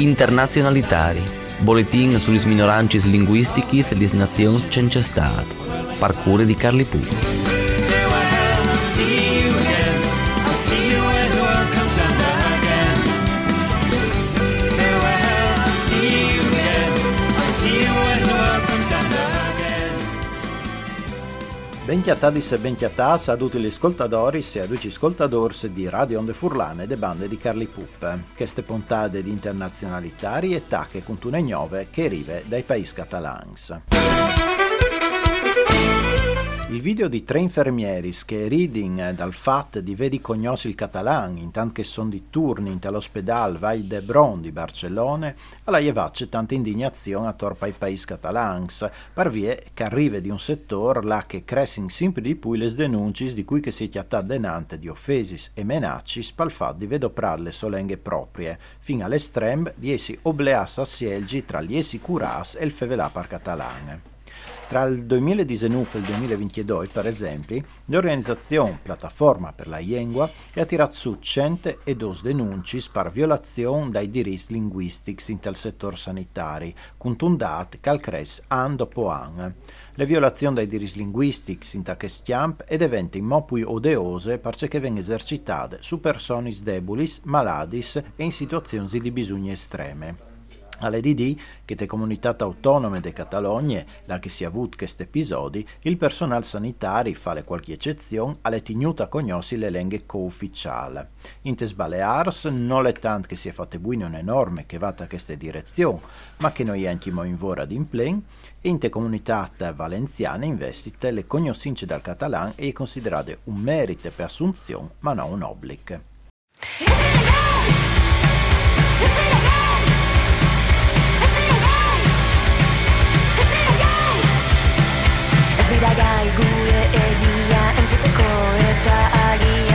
Internazionalitari, boletin sulle minoranze linguistiche e le nazioni senza Stato, parcure di Carli Puglia. Benchiatadis e benchiatas a tutti gli ascoltatori e a tutti gli ascoltatori di Radio Onde Furlane e de bande di Carli Puppe, queste puntate di internazionalitari e tacche con tune nuove che arrive dai paesi catalans. Il video di tre infermieri che reading dal fatto di vedi cognosi il catalan, intanto che sono di turni in all'ospedale Vall d'Hebron di Barcellona, alla llevacce tanta indignazione attorno ai paesi catalans, per vie che arriva di un settore là che crescing sempre di più le denunce di cui che si chiattà denante di offesis e menacci spal fatto di vedoprare le solenghe proprie, fino all'estrem di essi obleas a sielgi tra gli essi curas e il fevelà par catalane. Tra il 2019 e il 2022, per esempio, l'organizzazione Piattaforma per la Lingua ha tirato su 102 denunce per violazione dei diritti linguistici nel settore sanitario, contundate calcres anno dopo anno. Le violazioni dei diritti linguistici in Takestiamp ed eventi mo più odeose perché vengono esercitate su persone deboli, maladis e in situazioni di bisogno estreme. All'EDD, che è comunità autonome de Catalogna, la che si ha avuto questi episodi, il personale sanitario fa le qualche eccezione alle tenuta cognosi le lingue co-ufficiali. In Tes Balears non è tanto che si è fatta buino enorme che va a questa direzione, ma che noi entimo in vora d'implen, e in te comunità valenziane investite le cognosince dal catalan e considerate un merito per assunzione, ma non un obbligo. Iragai gure egia entzuteko eta agian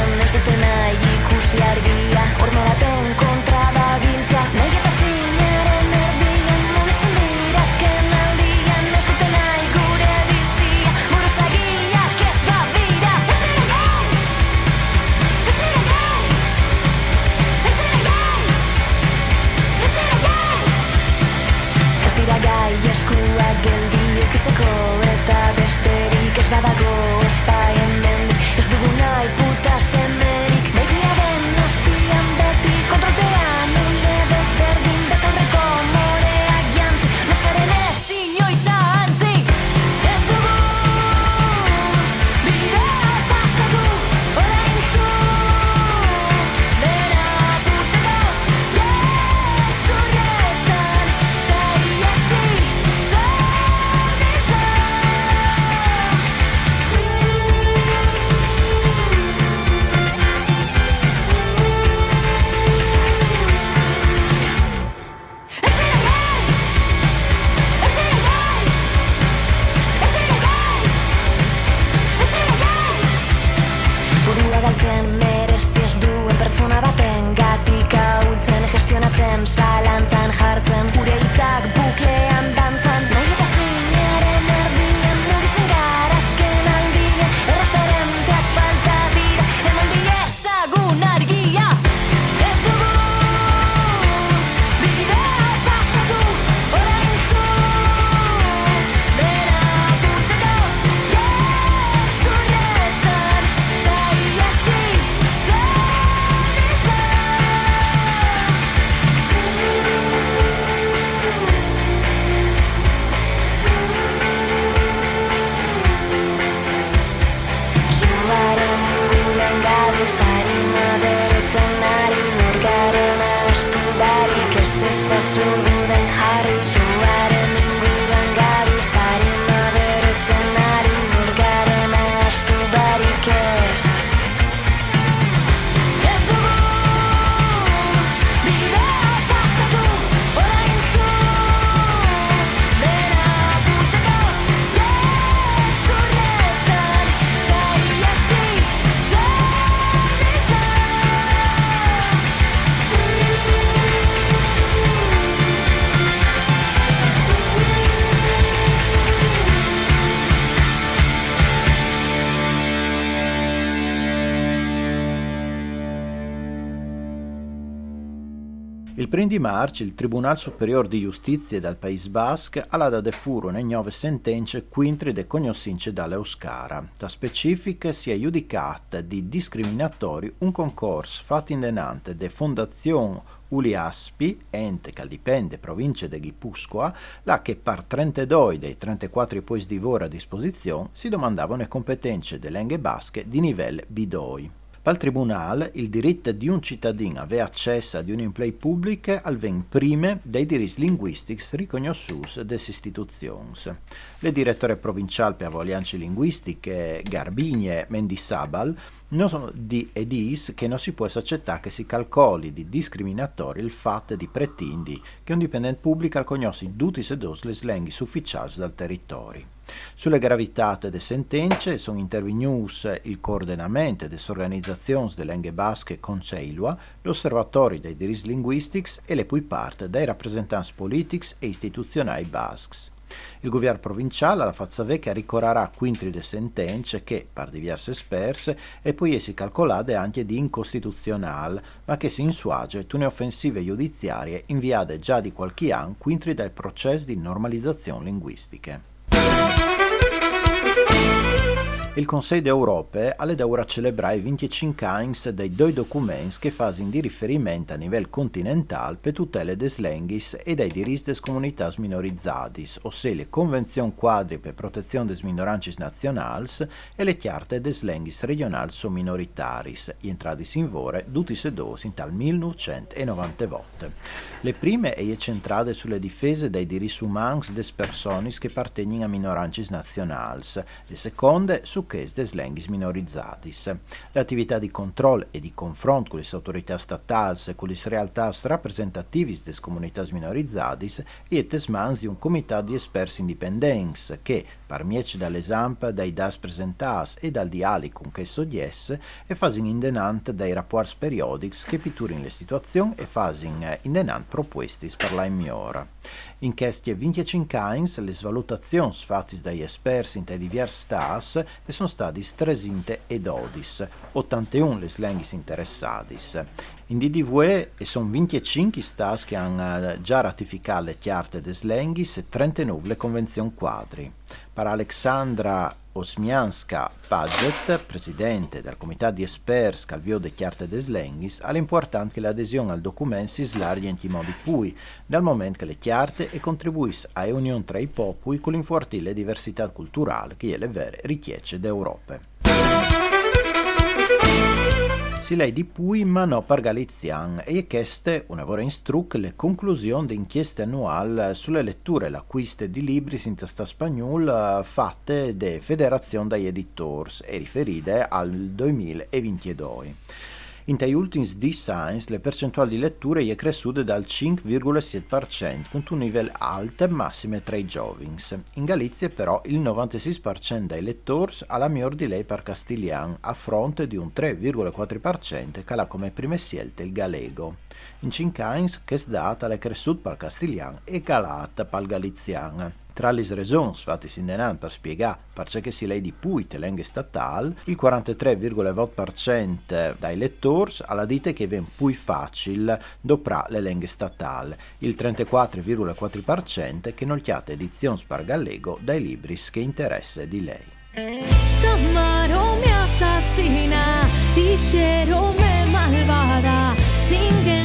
Il primo di marzo il Tribunal Superiore di Giustizia del Paese Basque ha dato furono nove sentenze quintri de cognoscince dall'Euskara. Da specifiche si è giudicata di discriminatori un concorso fatto in denante de Fondazione Uliaspi, ente che dipende provincia di Gipuscoa, là che par 32 dei 34 posti di vora a disposizione si domandavano le competenze delle lingue basche di livello B2. Al tribunale il diritto di un cittadino a avere accesso ad un'implay pubbliche alven prime dei diritti linguistici riconosciuti dalle istituzioni. Le direttore provinciale per voglianze linguistiche Garbigne Mendisabal non sono di edis che non si può accettare che si calcoli di discriminatorio il fatto di pretindi che un dipendente pubblico conosci tutti i dos le lingue ufficiali dal territorio. Sulle gravità delle sentenze sono intervenuti il coordinamento delle organizzazioni delle lingue basche con Ceilua, l'Osservatorio dei diritti linguistici e le poi parte dei rappresentanti politici e istituzionali basques. Il governo provinciale alla faccia vecchia ricorrerà quintri le sentenze che, per diverse esperse, e poi si calcolate anche di incostituzionale, ma che si insuage tune offensive giudiziarie inviate già di qualche anno quintri dal processo di normalizzazione linguistiche. Il Consiglio d'Europa ha da ora celebrare i 25 anni dei due documenti che fanno di riferimento a livello continentale per tutele des lenghis e dei diritti des comunità minorizzati, ossia le Convenzioni quadri per protezione des minoranze nazionali e le Chiarte des lenghis regionali o minoritaris, entrati in vore tutti sedosi in tal 1998. Le prime è centrate sulle difese dei diritti umani des persone che appartengono a minoranze nazionali, le seconde su succhès des lenghis minorizzatis. L'attività di controllo e di confronto con le autorità statali e con le realtà rappresentativi delle comunità minorizzatis è tesmans di un comitato di esperti indipendenti che, parmieci dall'esempio dai DAS presentati e dal dialicum che soggiesse, e fasin indenant dai rapporti periodici che pitturino le situazioni e fasin indenant proposti per la migliore. In questi 25 anni le valutazioni fatte dagli esperti in diversi stati sono stati 312, 81 le slenghi interessati. In DDVE sono 25 stati che hanno eh, già ratificato le chiarte des lenghis e 39 le convenzioni quadri. Per Alexandra Osmianska Paget, presidente del comitato di esperti Calvio de Chiarte des Lenghis, è importante che l'adesione al documento si slarghi in modi pui, dal momento che le chiarte contribuisce a unione tra i popoli con l'infortile diversità culturale che è le vere richieste d'Europa. Si lei di Pui ma no per Galizian e queste una vorrei instruc le conclusioni d'inchieste annuali sulle letture e l'acquisto di libri in testa spagnol fatte da Federazione degli Editors e riferite al 2022. In tei ultimi 10 anni le percentuali di letture è cresciute dal 5,7%, con un livello alto e massimo tra i giovani. In Galizia però il 96% dei lettori ha la miglior di lei per castigliano, a fronte di un 3,4% che ha come prime scelte il galego. In 5 anni che è data è cresciuta per castigliano e calata per il galiziano. Tra le ragioni fatte in per spiegare perché si lei di pui te lingue statale, il 43,8% dai lettori alla dite che ven pui facile doprà le lingue statali, il 34,4% che non chiate edizioni per gallego dai libri che interessa di lei. Chiamaro mi assassina, dicevo me malvada, ninguém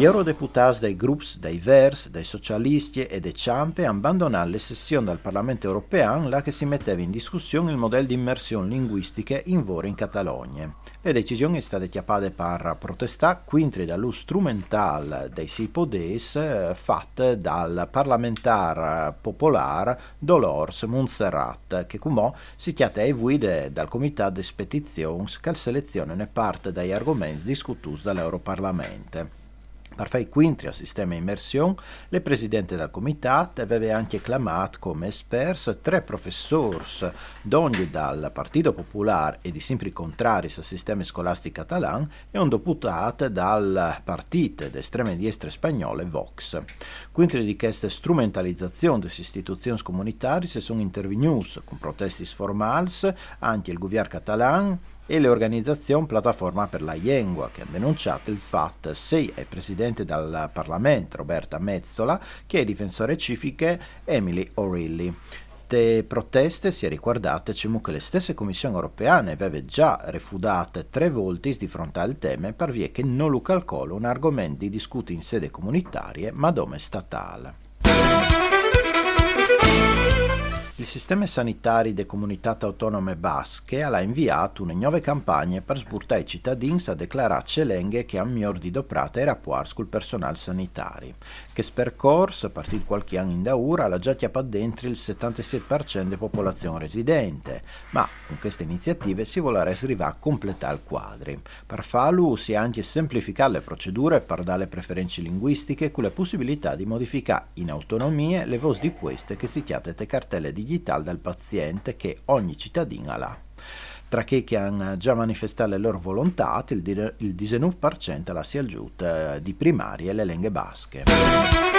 Gli eurodeputats dei gruppi dei Verts, dei socialisti e dei Ciampe abbandonarono le sessioni del Parlamento europeo là che si metteva in discussione il modello di immersione linguistica in vore in Catalogna. Le decisioni sono state chiappate per protestare contro dallo strumental dei Sipodes eh, fatto dal parlamentare popolare Dolores Montserrat, che come si chiama ai guide dal Comitato di Petizioni che seleziona parte degli argomenti discussi dall'Europarlamento. Quintri al sistema immersione, le presidente del comitato aveva anche chiamato come esperti tre professori d'ogni dal Partito Popolare e di simpri contrari al sistema scolastico catalano e un deputato dal partito d'estreme destre spagnole Vox. Quintri di questa strumentalizzazione delle istituzioni comunitarie sono intervenuti con protesti formali anche il governo catalano e le organizzazioni Plataforma per la Lingua, che ha denunciato il fatto sia il presidente del Parlamento Roberta Mezzola che il difensore civiche Emily O'Reilly. Le proteste si è ricordate che le stesse commissioni europee avevano già refudato tre volte di fronte al tema per via che non lo calcolo un argomento di discutere in sede comunitaria ma dome statale. Il sistema sanitario delle comunità autonome basche ha inviato una nuova campagna per sburtare i cittadini a declarare celenghe che hanno miglior di doprata e rapporti col personale sanitario, che spercorso, a partire qualche anno in daura, ha già chiappato dentro il 77% della popolazione residente, ma con queste iniziative si vuole arrivare a completare il quadro. Per farlo si è anche semplificare le procedure per dare preferenze linguistiche con la possibilità di modificare in autonomia le voci di queste che si chiamano cartelle di digitale del paziente che ogni cittadino ha. Tra chi che hanno già manifestato le loro volontà, il, il 19% la si aggiunta di primarie e le lingue basche.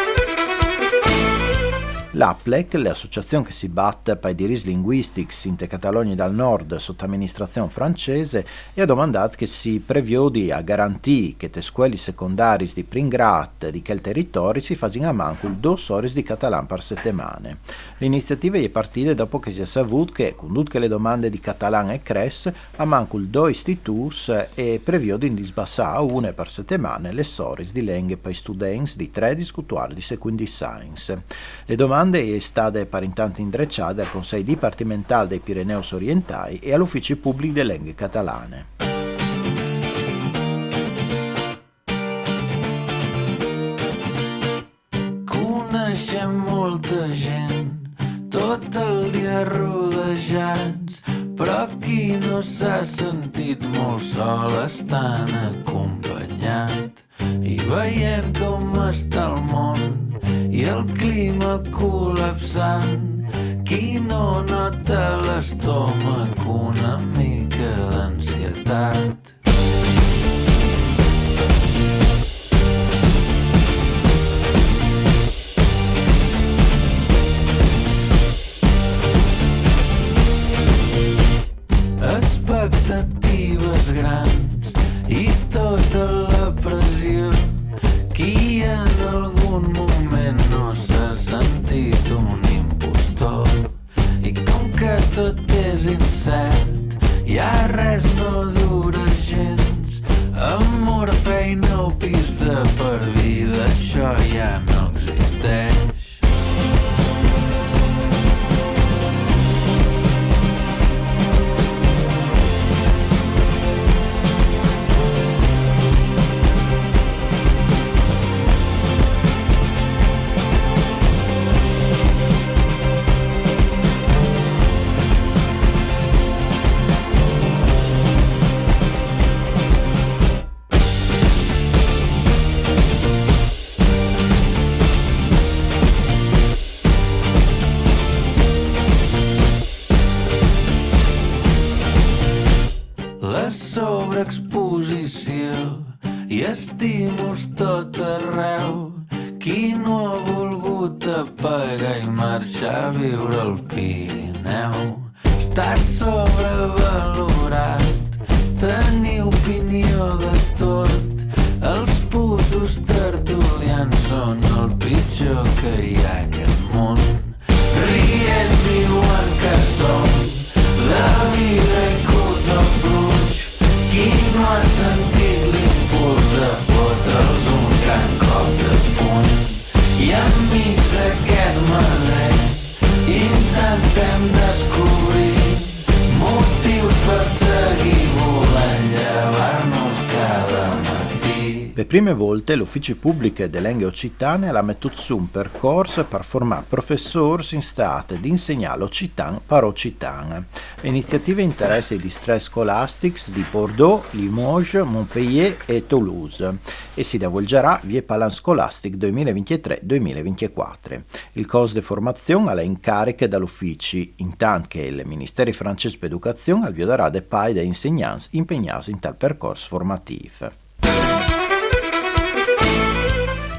L'APLEC, l'associazione che si batte per i diritti linguistici in Catalogna dal nord sotto amministrazione francese, ha domandato che si previodi a garantire che le scuole secondarie di Pringrat di quel territorio si facciano manco due ore di catalano per settimane. L'iniziativa è partita dopo che si è saputo che, con tutte le domande di catalano e cres, a manco due istituti e previodi di sbassare a una per settimane le ore di lingue per studenti di tre discutuari di secondi science. Le domande domande è stata per intanto indrecciata al Consiglio Dipartimentale dei Pireneus Orientali e all'Ufficio Pubblico delle Lingue Catalane. Coneixem molta gent, tot el dia rodejats, però qui no s'ha sentit molt sol estan acompanyat i veiem com està el món i el clima col·lapsant. Qui no nota l'estómac una mica d'ansietat? I com que tot la sobreexposició i estímuls tot arreu. Qui no ha volgut apagar i marxar a viure al Pirineu? Està sobrevalorat, tenir opinió de tot. Els putos tertulians són el pitjor que hi ha a aquest món. Rient diuen que som la vida i qui no ha sentit l'impuls de fotre'ls un gran cop de puny? I enmig d'aquest merder intentem descobrir motius per prime volte l'Ufficio Pubbliche delle Lingue Occitane ha messo su un percorso per formare professori in stato di insegnare l'Occitan per Occitan. L'iniziativa interessa i distretti scolastici di Bordeaux, Limoges, Montpellier e Toulouse e si divulgerà via Palan Scholastic 2023-2024. Il costo di formazione è in carica dall'ufficio, intanto che il Ministero francese per l'Educazione avvierà dei pai dei insegnanti impegnati in tal percorso formativo.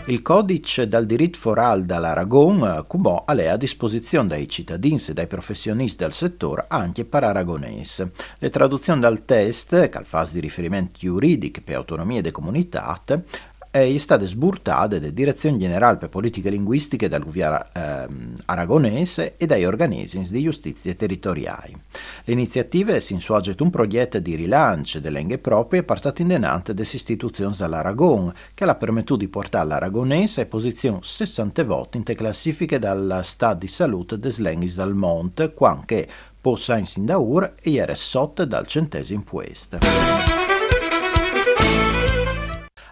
Il codice dal diritto foral dall'Aragon cubò è a disposizione dei cittadini e dai professionisti del settore anche per aragonese. Le traduzioni dal test, che al fase di riferimento giuridico per autonomia e comunità, è stata sburtata da Direzione Generale per Politiche Linguistiche dal governo ehm, aragonese e dai organismi di giustizia territoriali. L'iniziativa si insuagget un progetto di rilancio delle lingue proprie portato in denante delle istituzioni dall'Aragon, che ha permesso di portare l'aragonese a posizione 60 voti in te classifiche dalla stato di salute des lingues dal Monte, quanche possa in Sindaur e era sotto dal centesimo puesto.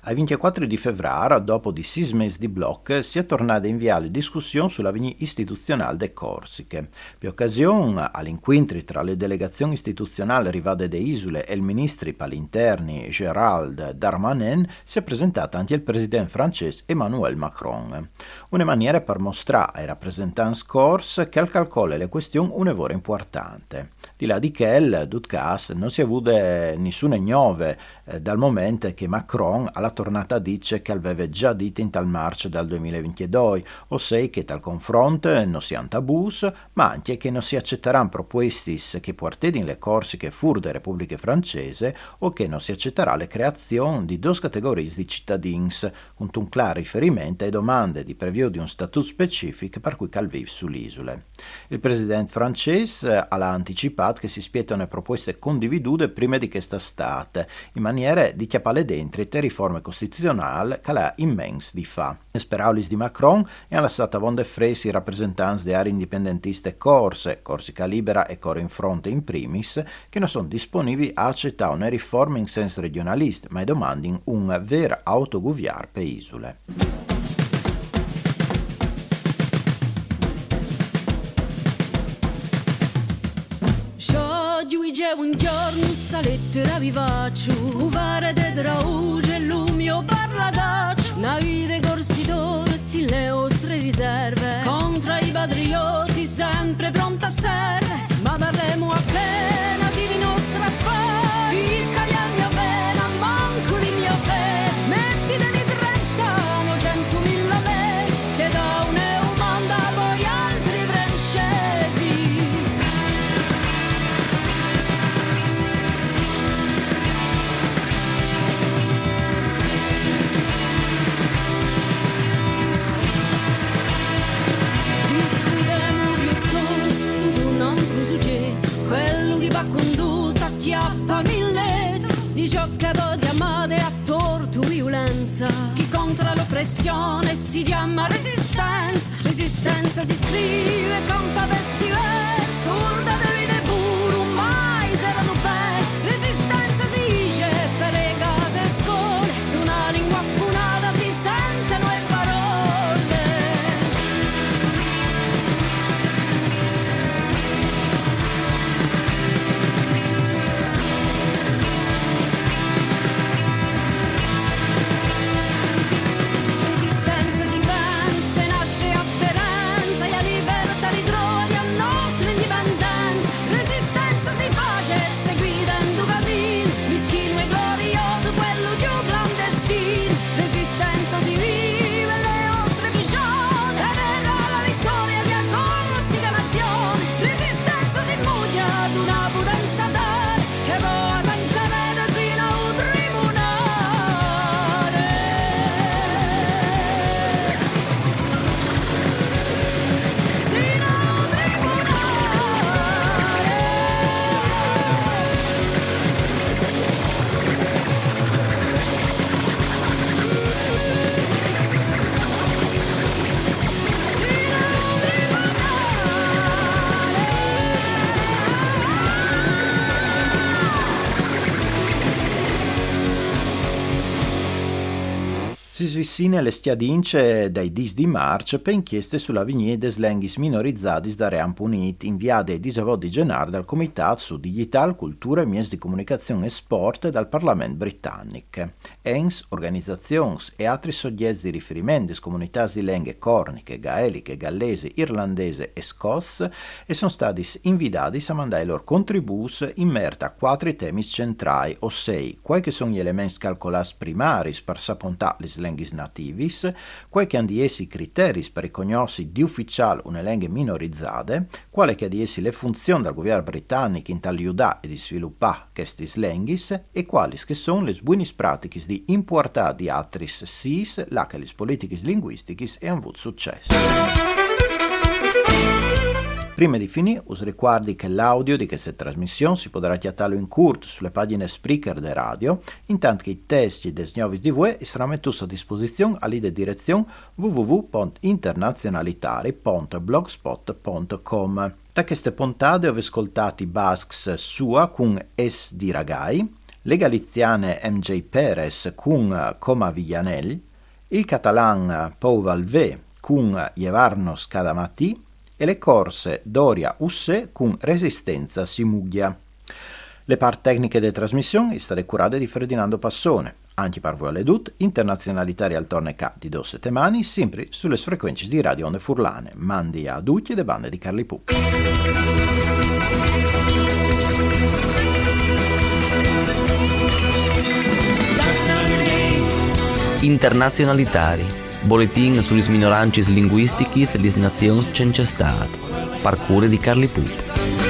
Al 24 di febbraio, dopo di sei mesi di blocco, si è tornata a inviare discussione sulla vegna istituzionale de Corsiche. Per occasione, all'incontro tra le delegazioni istituzionali arrivate da Isole e il ministro palinterni Gérald Darmanin, si è presentato anche il presidente francese Emmanuel Macron. Una maniera per mostrare ai rappresentanti corsi che al calcolo le questioni un lavoro importante. Di là di che, il Dutcas non si è avuto nessuna ignove eh, dal momento che Macron alla tornata dice che aveva già detto in tal marcio dal 2022, ossia che tal confronto non siano tabus, ma anche che non si accetteranno proposte che portino le corsi che fur della Repubblica Francese o che non si accetterà la creazione di due categorie di cittadini, con un chiaro riferimento alle domande di preview di un statut specifico per cui calviv sull'isola. Il presidente francese ha anticipato che si spietano proposte condividute prima di questa estate, in maniera di chiappare dentro le riforme costituzionali che la immens di fa. Speraulis di Macron e alla stata von de Fresi rappresentanti di aree indipendentiste corse, Corsica Libera e Coro in Fronte in primis, che non sono disponibili a accettare una riforma in senso regionalista, ma domandano un vero autogoviar per isole. Lettera faccio. Uvare de drauge lumio parla d'accio Una vita corsi dorti le vostre riserve. Contra i patrioti sempre pronta a serve Si svissine le stiadince dai dis di marcia per inchieste sulla vignè des lenghis minorizzati da Ream Punit inviate ai disavodi di Genar dal Comitato su Digital, Cultura e Mies di Comunicazione e Sport dal Parlamento britannico. ENS, organizzazioni e altri soggetti di riferimento des comunità di lingue corniche, gaeliche, gallese, irlandese e scosse e sono stati invitati a mandare i loro contributi in merda a quattro temi centrali, ossia, quali sono gli elementi calcolati primari per sappontare le lenghis nativis, quai che hanno essi criteri per riconoscere di ufficiale una lingua minorizzate, quale che hanno essi le funzioni del governo britannico in tagliudà e di sviluppare questi lenghis e quali che sono le buone pratiche di importare di altri SIS, là che le linguistiche hanno avuto successo. Prima di finire, us ricordi che l'audio di questa trasmissione si potrà chiattare in curto sulle pagine Spreaker de radio, intanto che i testi nuovi di voi saranno messi a disposizione all'ide direzione www.internazionalitari.blogspot.com. Da queste puntate ho ascoltato i Basques Sua con Es di Ragai, le galiziane MJ Perez con Coma Villanel, il catalan Pau Valvé con Jevarnos Cadamati, e le corse Doria Usse con Resistenza Simuglia. Le part tecniche delle trasmissioni state curate di Ferdinando Passone, anche per voi alle DUT, internazionalitari al torne K di Dosse Temani, sempre sulle frequenze di Radio Onde Furlane, mandi a Ducci e de bande di Carli Pu. Internazionalitari Boletin sulle minoranze linguistiche e le nazioni senza Stato. Parcure di Carli Pup.